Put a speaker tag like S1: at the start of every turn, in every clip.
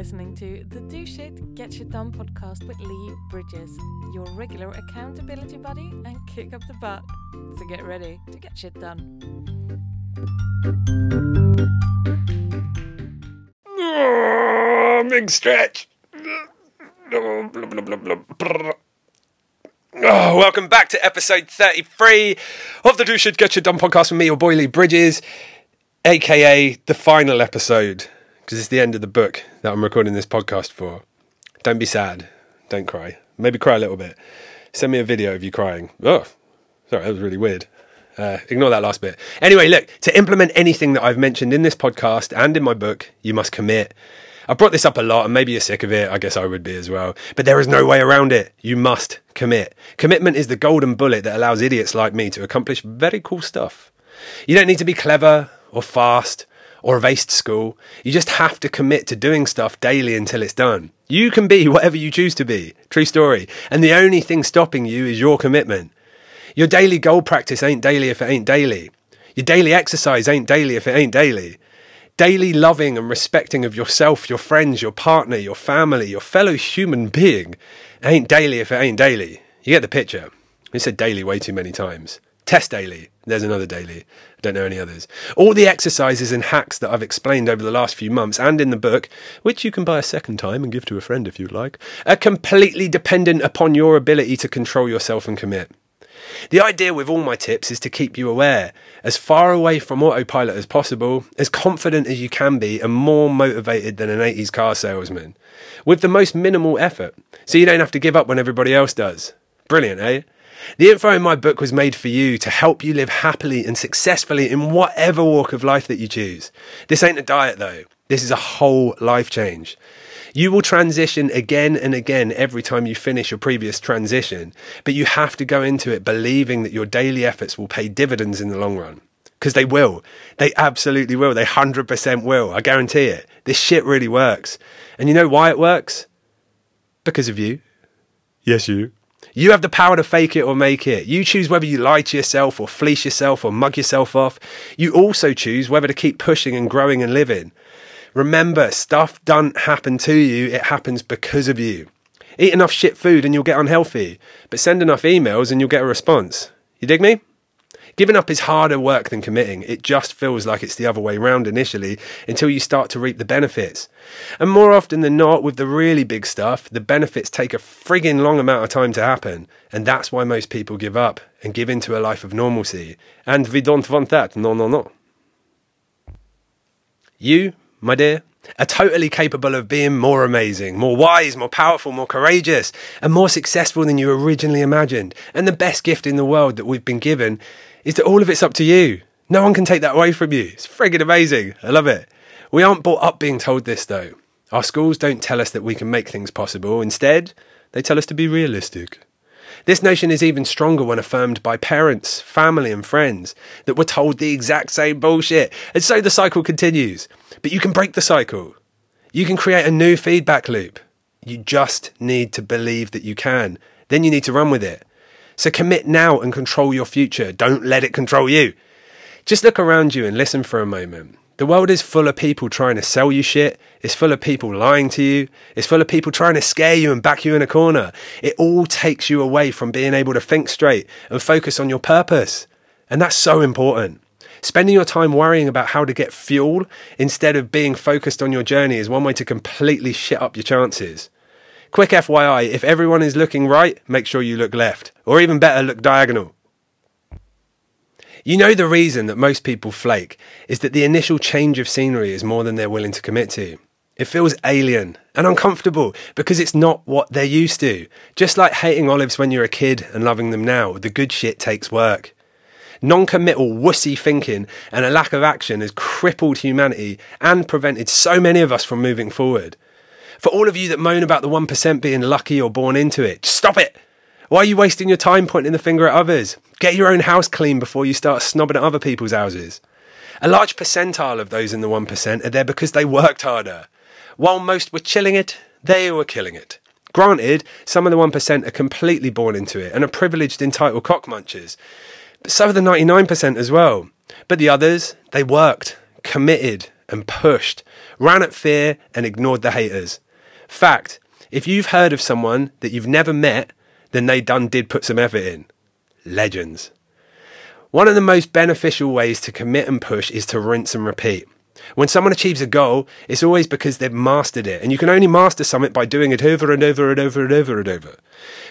S1: listening to the Do Shit, Get Shit Done podcast with Lee Bridges, your regular accountability buddy and kick up the butt. So get ready to get shit done.
S2: Ah, big stretch. Oh, welcome back to episode 33 of the Do Shit, Get Shit Done podcast with me, your boy Lee Bridges, aka the final episode, because it's the end of the book that I'm recording this podcast for. Don't be sad. Don't cry. Maybe cry a little bit. Send me a video of you crying. Oh, sorry, that was really weird. Uh, ignore that last bit. Anyway, look, to implement anything that I've mentioned in this podcast and in my book, you must commit. I brought this up a lot, and maybe you're sick of it. I guess I would be as well. But there is no way around it. You must commit. Commitment is the golden bullet that allows idiots like me to accomplish very cool stuff. You don't need to be clever or fast or have aced school. You just have to commit to doing stuff daily until it's done. You can be whatever you choose to be. True story. And the only thing stopping you is your commitment. Your daily goal practice ain't daily if it ain't daily. Your daily exercise ain't daily if it ain't daily. Daily loving and respecting of yourself, your friends, your partner, your family, your fellow human being ain't daily if it ain't daily. You get the picture. I said daily way too many times. Test daily. There's another daily. I don't know any others. All the exercises and hacks that I've explained over the last few months and in the book, which you can buy a second time and give to a friend if you like, are completely dependent upon your ability to control yourself and commit. The idea with all my tips is to keep you aware, as far away from autopilot as possible, as confident as you can be, and more motivated than an 80s car salesman, with the most minimal effort, so you don't have to give up when everybody else does. Brilliant, eh? The info in my book was made for you to help you live happily and successfully in whatever walk of life that you choose. This ain't a diet though. This is a whole life change. You will transition again and again every time you finish your previous transition, but you have to go into it believing that your daily efforts will pay dividends in the long run. Because they will. They absolutely will. They 100% will. I guarantee it. This shit really works. And you know why it works? Because of you. Yes, you. You have the power to fake it or make it. You choose whether you lie to yourself or fleece yourself or mug yourself off. You also choose whether to keep pushing and growing and living. Remember, stuff doesn't happen to you, it happens because of you. Eat enough shit food and you'll get unhealthy, but send enough emails and you'll get a response. You dig me? Giving up is harder work than committing. It just feels like it's the other way round initially until you start to reap the benefits. And more often than not, with the really big stuff, the benefits take a frigging long amount of time to happen. And that's why most people give up and give into a life of normalcy. And we don't want that. No, no, no. You, my dear, are totally capable of being more amazing, more wise, more powerful, more courageous, and more successful than you originally imagined. And the best gift in the world that we've been given is that all of it's up to you. No one can take that away from you. It's friggin' amazing. I love it. We aren't brought up being told this though. Our schools don't tell us that we can make things possible. Instead, they tell us to be realistic. This notion is even stronger when affirmed by parents, family, and friends that were told the exact same bullshit. And so the cycle continues. But you can break the cycle. You can create a new feedback loop. You just need to believe that you can. Then you need to run with it. So commit now and control your future. Don't let it control you. Just look around you and listen for a moment. The world is full of people trying to sell you shit. It's full of people lying to you. It's full of people trying to scare you and back you in a corner. It all takes you away from being able to think straight and focus on your purpose. And that's so important. Spending your time worrying about how to get fuel instead of being focused on your journey is one way to completely shit up your chances. Quick FYI, if everyone is looking right, make sure you look left. Or even better, look diagonal. You know, the reason that most people flake is that the initial change of scenery is more than they're willing to commit to. It feels alien and uncomfortable because it's not what they're used to. Just like hating olives when you're a kid and loving them now, the good shit takes work. Non committal, wussy thinking and a lack of action has crippled humanity and prevented so many of us from moving forward. For all of you that moan about the 1% being lucky or born into it, stop it! Why are you wasting your time pointing the finger at others? Get your own house clean before you start snobbing at other people's houses. A large percentile of those in the 1% are there because they worked harder. While most were chilling it, they were killing it. Granted, some of the 1% are completely born into it and are privileged entitled cockmunchers. But so are the 99% as well. But the others, they worked, committed, and pushed, ran at fear and ignored the haters. Fact, if you've heard of someone that you've never met, then they done did put some effort in. Legends. One of the most beneficial ways to commit and push is to rinse and repeat. When someone achieves a goal, it's always because they've mastered it, and you can only master something by doing it over and over and over and over and over.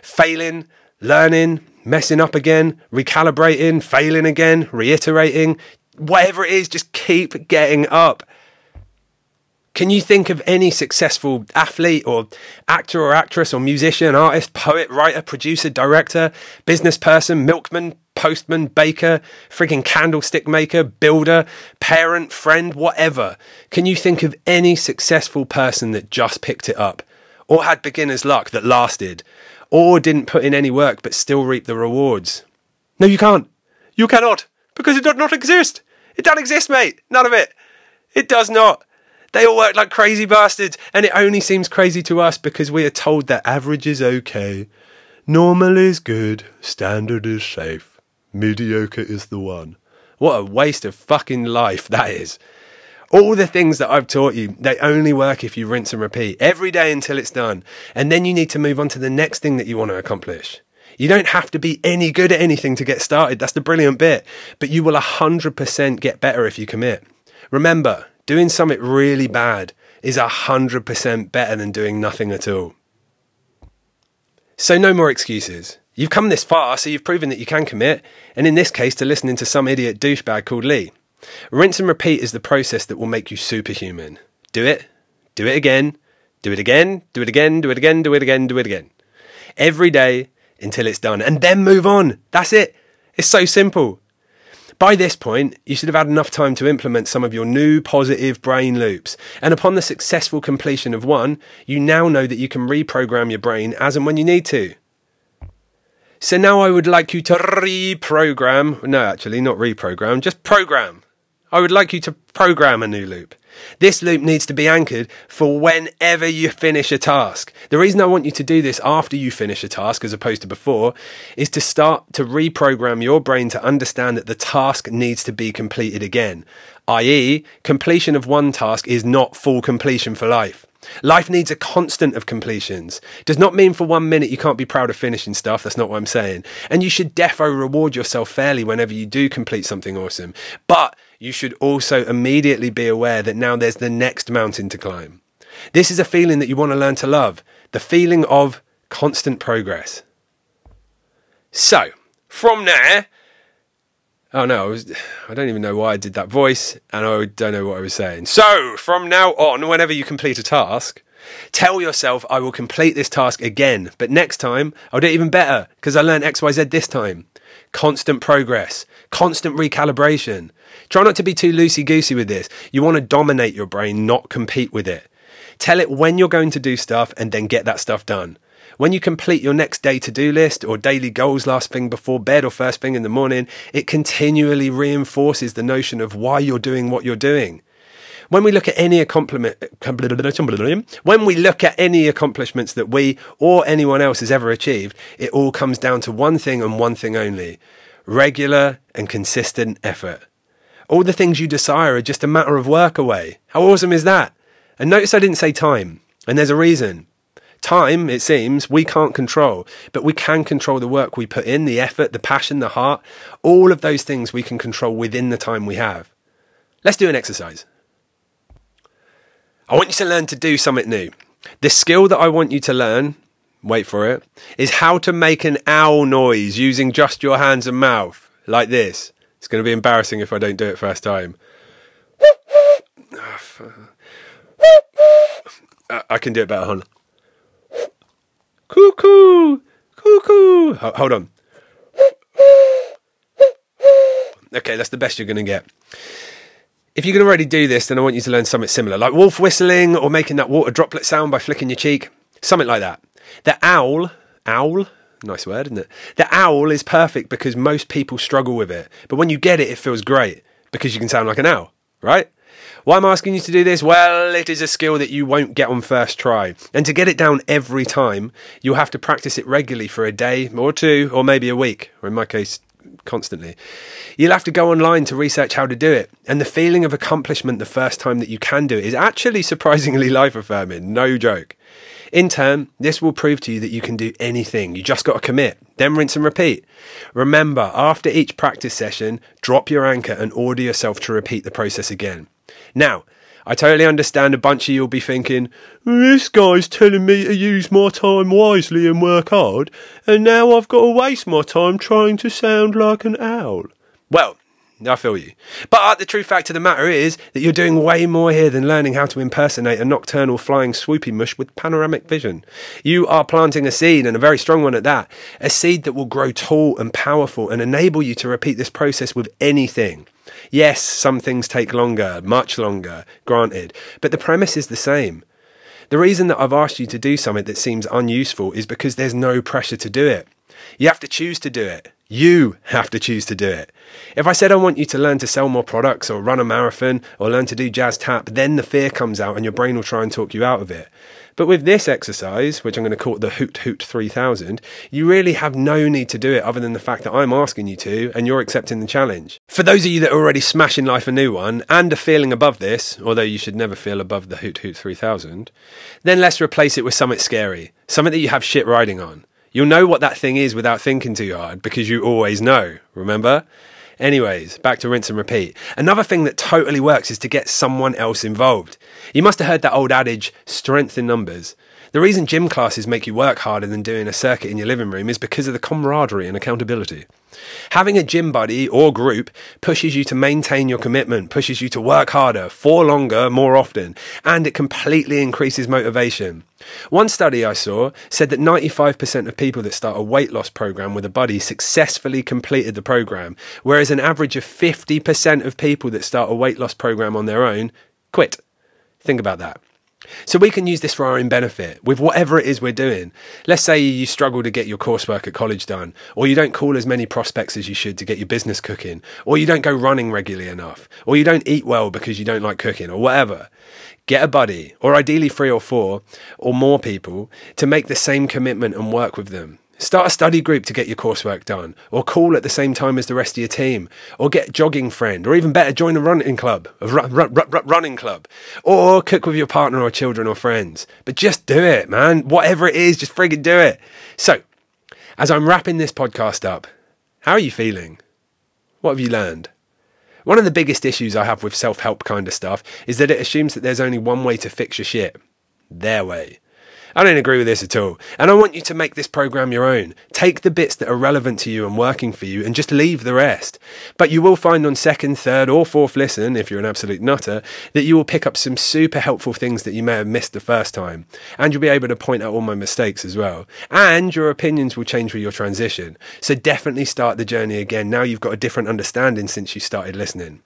S2: Failing, learning, messing up again, recalibrating, failing again, reiterating, whatever it is, just keep getting up. Can you think of any successful athlete or actor or actress or musician, artist, poet, writer, producer, director, business person, milkman, postman, baker, frigging candlestick maker, builder, parent, friend, whatever? Can you think of any successful person that just picked it up or had beginner's luck that lasted or didn't put in any work but still reap the rewards? No, you can't. You cannot because it does not exist. It doesn't exist, mate. None of it. It does not. They all work like crazy bastards, and it only seems crazy to us because we are told that average is okay, normal is good, standard is safe, mediocre is the one. What a waste of fucking life that is. All the things that I've taught you, they only work if you rinse and repeat every day until it's done. And then you need to move on to the next thing that you want to accomplish. You don't have to be any good at anything to get started. That's the brilliant bit. But you will 100% get better if you commit. Remember, doing something really bad is 100% better than doing nothing at all. So, no more excuses. You've come this far, so you've proven that you can commit, and in this case, to listening to some idiot douchebag called Lee. Rinse and repeat is the process that will make you superhuman. Do it, do it again, do it again, do it again, do it again, do it again, do it again. Every day until it's done, and then move on. That's it. It's so simple. By this point, you should have had enough time to implement some of your new positive brain loops. And upon the successful completion of one, you now know that you can reprogram your brain as and when you need to. So now I would like you to reprogram. No, actually, not reprogram, just program. I would like you to program a new loop. This loop needs to be anchored for whenever you finish a task. The reason I want you to do this after you finish a task as opposed to before is to start to reprogram your brain to understand that the task needs to be completed again. I.e., completion of one task is not full completion for life. Life needs a constant of completions. Does not mean for one minute you can't be proud of finishing stuff. That's not what I'm saying. And you should defo reward yourself fairly whenever you do complete something awesome. But you should also immediately be aware that now there's the next mountain to climb. This is a feeling that you want to learn to love the feeling of constant progress. So, from there, oh no, I, was, I don't even know why I did that voice, and I don't know what I was saying. So, from now on, whenever you complete a task, Tell yourself, I will complete this task again, but next time I'll do it even better because I learned XYZ this time. Constant progress, constant recalibration. Try not to be too loosey goosey with this. You want to dominate your brain, not compete with it. Tell it when you're going to do stuff and then get that stuff done. When you complete your next day to do list or daily goals last thing before bed or first thing in the morning, it continually reinforces the notion of why you're doing what you're doing. When we look at any accomplishment, when we look at any accomplishments that we or anyone else has ever achieved, it all comes down to one thing and one thing only regular and consistent effort. All the things you desire are just a matter of work away. How awesome is that? And notice I didn't say time, and there's a reason. Time, it seems, we can't control, but we can control the work we put in, the effort, the passion, the heart. All of those things we can control within the time we have. Let's do an exercise. I want you to learn to do something new. The skill that I want you to learn, wait for it, is how to make an owl noise using just your hands and mouth, like this. It's going to be embarrassing if I don't do it first time. Ah, I can do it better, hon. Cuckoo! Cuckoo! Hold on. Okay, that's the best you're going to get. If you can already do this, then I want you to learn something similar, like wolf whistling or making that water droplet sound by flicking your cheek. Something like that. The owl, owl, Nice word, isn't it? The owl is perfect because most people struggle with it. But when you get it, it feels great because you can sound like an owl, right? Why am I'm asking you to do this? Well, it is a skill that you won't get on first try. And to get it down every time, you'll have to practice it regularly for a day or two, or maybe a week, or in my case, constantly. You'll have to go online to research how to do it. And the feeling of accomplishment the first time that you can do it is actually surprisingly life affirming. No joke. In turn, this will prove to you that you can do anything. You just got to commit, then rinse and repeat. Remember, after each practice session, drop your anchor and order yourself to repeat the process again. Now, I totally understand a bunch of you will be thinking, this guy's telling me to use my time wisely and work hard, and now I've got to waste my time trying to sound like an owl. Well, I feel you. But uh, the true fact of the matter is that you're doing way more here than learning how to impersonate a nocturnal flying swoopy mush with panoramic vision. You are planting a seed, and a very strong one at that. A seed that will grow tall and powerful and enable you to repeat this process with anything. Yes, some things take longer, much longer, granted, but the premise is the same. The reason that I've asked you to do something that seems unuseful is because there's no pressure to do it. You have to choose to do it. You have to choose to do it. If I said I want you to learn to sell more products or run a marathon or learn to do jazz tap, then the fear comes out and your brain will try and talk you out of it. But with this exercise, which I'm going to call the Hoot Hoot 3000, you really have no need to do it other than the fact that I'm asking you to and you're accepting the challenge. For those of you that are already smashing life a new one and are feeling above this, although you should never feel above the Hoot Hoot 3000, then let's replace it with something scary, something that you have shit riding on. You'll know what that thing is without thinking too hard because you always know, remember? Anyways, back to rinse and repeat. Another thing that totally works is to get someone else involved. You must have heard that old adage, strength in numbers. The reason gym classes make you work harder than doing a circuit in your living room is because of the camaraderie and accountability. Having a gym buddy or group pushes you to maintain your commitment, pushes you to work harder, for longer, more often, and it completely increases motivation. One study I saw said that 95% of people that start a weight loss program with a buddy successfully completed the program, whereas an average of 50% of people that start a weight loss program on their own quit. Think about that. So we can use this for our own benefit with whatever it is we're doing. Let's say you struggle to get your coursework at college done, or you don't call as many prospects as you should to get your business cooking, or you don't go running regularly enough, or you don't eat well because you don't like cooking, or whatever. Get a buddy, or ideally three or four, or more people, to make the same commitment and work with them. Start a study group to get your coursework done, or call at the same time as the rest of your team, or get a jogging friend, or even better, join a running club, a run, run, run, running club, or cook with your partner or children or friends. But just do it, man. Whatever it is, just friggin' do it. So, as I'm wrapping this podcast up, how are you feeling? What have you learned? One of the biggest issues I have with self help kind of stuff is that it assumes that there's only one way to fix your shit their way. I don't agree with this at all. And I want you to make this program your own. Take the bits that are relevant to you and working for you and just leave the rest. But you will find on second, third, or fourth listen, if you're an absolute nutter, that you will pick up some super helpful things that you may have missed the first time. And you'll be able to point out all my mistakes as well. And your opinions will change with your transition. So definitely start the journey again. Now you've got a different understanding since you started listening.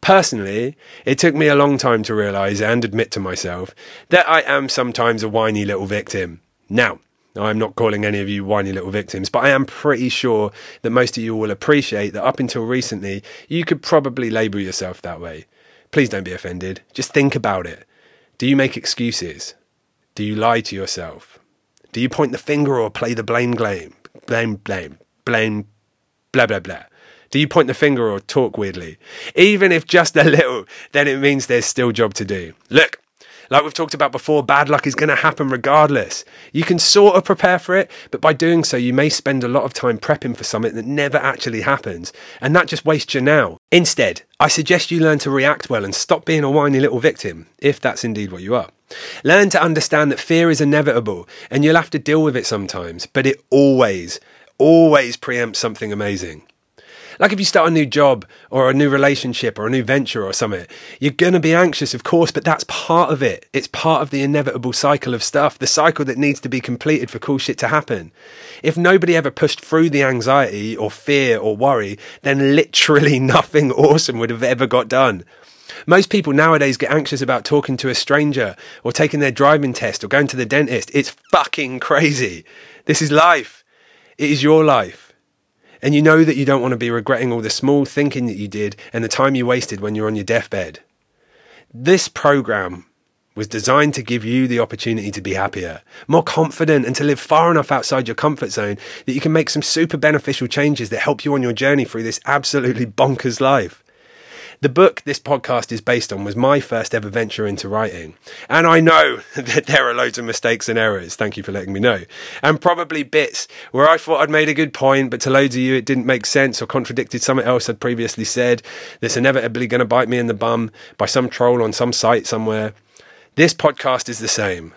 S2: Personally, it took me a long time to realise and admit to myself that I am sometimes a whiny little victim. Now, I'm not calling any of you whiny little victims, but I am pretty sure that most of you will appreciate that up until recently, you could probably label yourself that way. Please don't be offended. Just think about it. Do you make excuses? Do you lie to yourself? Do you point the finger or play the blame game? Blame, blame, blame, blah, blah, blah. Do you point the finger or talk weirdly? Even if just a little, then it means there's still job to do. Look, like we've talked about before, bad luck is going to happen regardless. You can sort of prepare for it, but by doing so, you may spend a lot of time prepping for something that never actually happens, and that just wastes you now. Instead, I suggest you learn to react well and stop being a whiny little victim, if that's indeed what you are. Learn to understand that fear is inevitable, and you'll have to deal with it sometimes, but it always, always preempts something amazing. Like if you start a new job or a new relationship or a new venture or something, you're going to be anxious, of course, but that's part of it. It's part of the inevitable cycle of stuff, the cycle that needs to be completed for cool shit to happen. If nobody ever pushed through the anxiety or fear or worry, then literally nothing awesome would have ever got done. Most people nowadays get anxious about talking to a stranger or taking their driving test or going to the dentist. It's fucking crazy. This is life. It is your life. And you know that you don't want to be regretting all the small thinking that you did and the time you wasted when you're on your deathbed. This program was designed to give you the opportunity to be happier, more confident, and to live far enough outside your comfort zone that you can make some super beneficial changes that help you on your journey through this absolutely bonkers life. The book this podcast is based on was my first ever venture into writing. And I know that there are loads of mistakes and errors. Thank you for letting me know. And probably bits where I thought I'd made a good point, but to loads of you it didn't make sense or contradicted something else I'd previously said that's inevitably going to bite me in the bum by some troll on some site somewhere. This podcast is the same.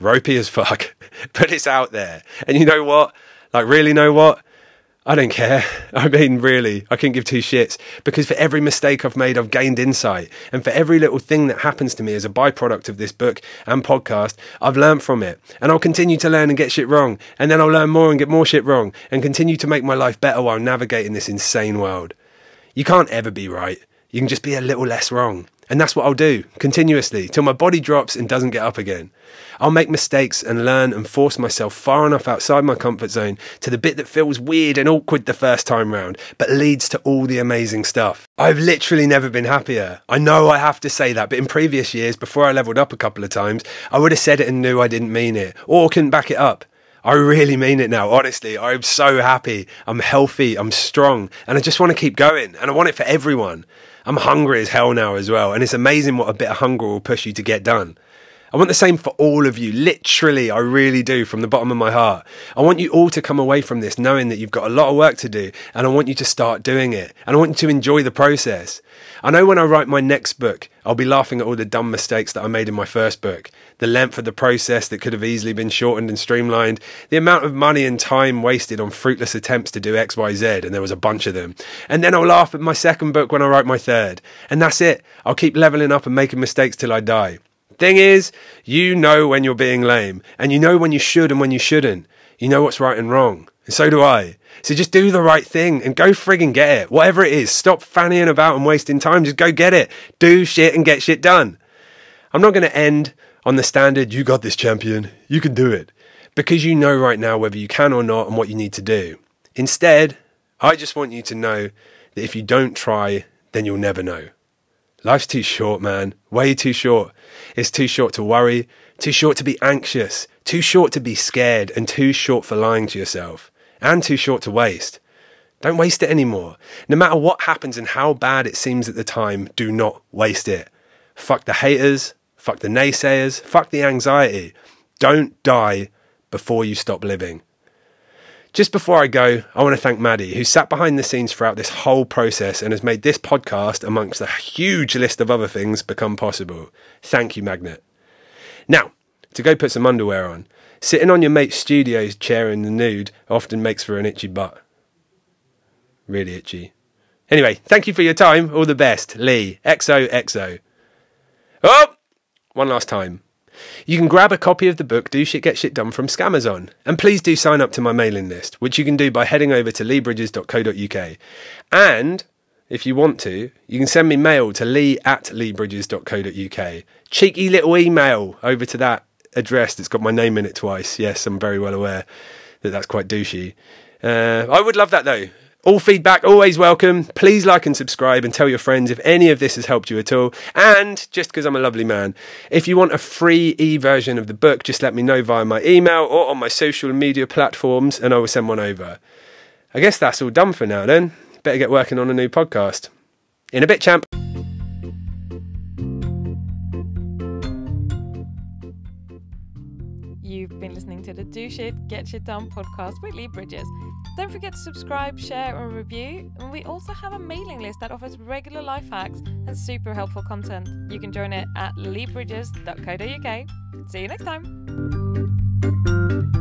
S2: Ropey as fuck, but it's out there. And you know what? Like, really know what? I don't care. I mean, really, I couldn't give two shits because for every mistake I've made, I've gained insight. And for every little thing that happens to me as a byproduct of this book and podcast, I've learned from it. And I'll continue to learn and get shit wrong. And then I'll learn more and get more shit wrong and continue to make my life better while navigating this insane world. You can't ever be right. You can just be a little less wrong. And that's what I'll do continuously till my body drops and doesn't get up again. I'll make mistakes and learn and force myself far enough outside my comfort zone to the bit that feels weird and awkward the first time round, but leads to all the amazing stuff. I've literally never been happier. I know I have to say that, but in previous years, before I leveled up a couple of times, I would have said it and knew I didn't mean it or couldn't back it up. I really mean it now. Honestly, I'm so happy. I'm healthy. I'm strong. And I just want to keep going. And I want it for everyone. I'm hungry as hell now as well. And it's amazing what a bit of hunger will push you to get done. I want the same for all of you. Literally, I really do from the bottom of my heart. I want you all to come away from this knowing that you've got a lot of work to do and I want you to start doing it. And I want you to enjoy the process. I know when I write my next book, I'll be laughing at all the dumb mistakes that I made in my first book. The length of the process that could have easily been shortened and streamlined, the amount of money and time wasted on fruitless attempts to do XYZ, and there was a bunch of them. And then I'll laugh at my second book when I write my third. And that's it. I'll keep leveling up and making mistakes till I die. Thing is, you know when you're being lame, and you know when you should and when you shouldn't. You know what's right and wrong. And so do I. So just do the right thing and go frigging get it. Whatever it is, stop fannying about and wasting time. Just go get it. Do shit and get shit done. I'm not going to end on the standard, you got this champion, you can do it. Because you know right now whether you can or not and what you need to do. Instead, I just want you to know that if you don't try, then you'll never know. Life's too short, man. Way too short. It's too short to worry, too short to be anxious, too short to be scared, and too short for lying to yourself, and too short to waste. Don't waste it anymore. No matter what happens and how bad it seems at the time, do not waste it. Fuck the haters, fuck the naysayers, fuck the anxiety. Don't die before you stop living. Just before I go, I want to thank Maddie, who sat behind the scenes throughout this whole process and has made this podcast, amongst a huge list of other things, become possible. Thank you, Magnet. Now, to go put some underwear on. Sitting on your mate's studio chair in the nude often makes for an itchy butt. Really itchy. Anyway, thank you for your time. All the best. Lee. XOXO. Oh! One last time. You can grab a copy of the book Do Shit Get Shit Done from Scamazon. And please do sign up to my mailing list, which you can do by heading over to leebridges.co.uk. And if you want to, you can send me mail to lee at leebridges.co.uk. Cheeky little email over to that address that's got my name in it twice. Yes, I'm very well aware that that's quite douchey. Uh, I would love that though. All feedback always welcome. Please like and subscribe and tell your friends if any of this has helped you at all. And just because I'm a lovely man, if you want a free e version of the book, just let me know via my email or on my social media platforms and I will send one over. I guess that's all done for now then. Better get working on a new podcast. In a bit, champ.
S1: You've been listening to the Do Shit, Get Shit Done podcast with Lee Bridges. Don't forget to subscribe, share, and review. And we also have a mailing list that offers regular life hacks and super helpful content. You can join it at leebridges.co.uk. See you next time.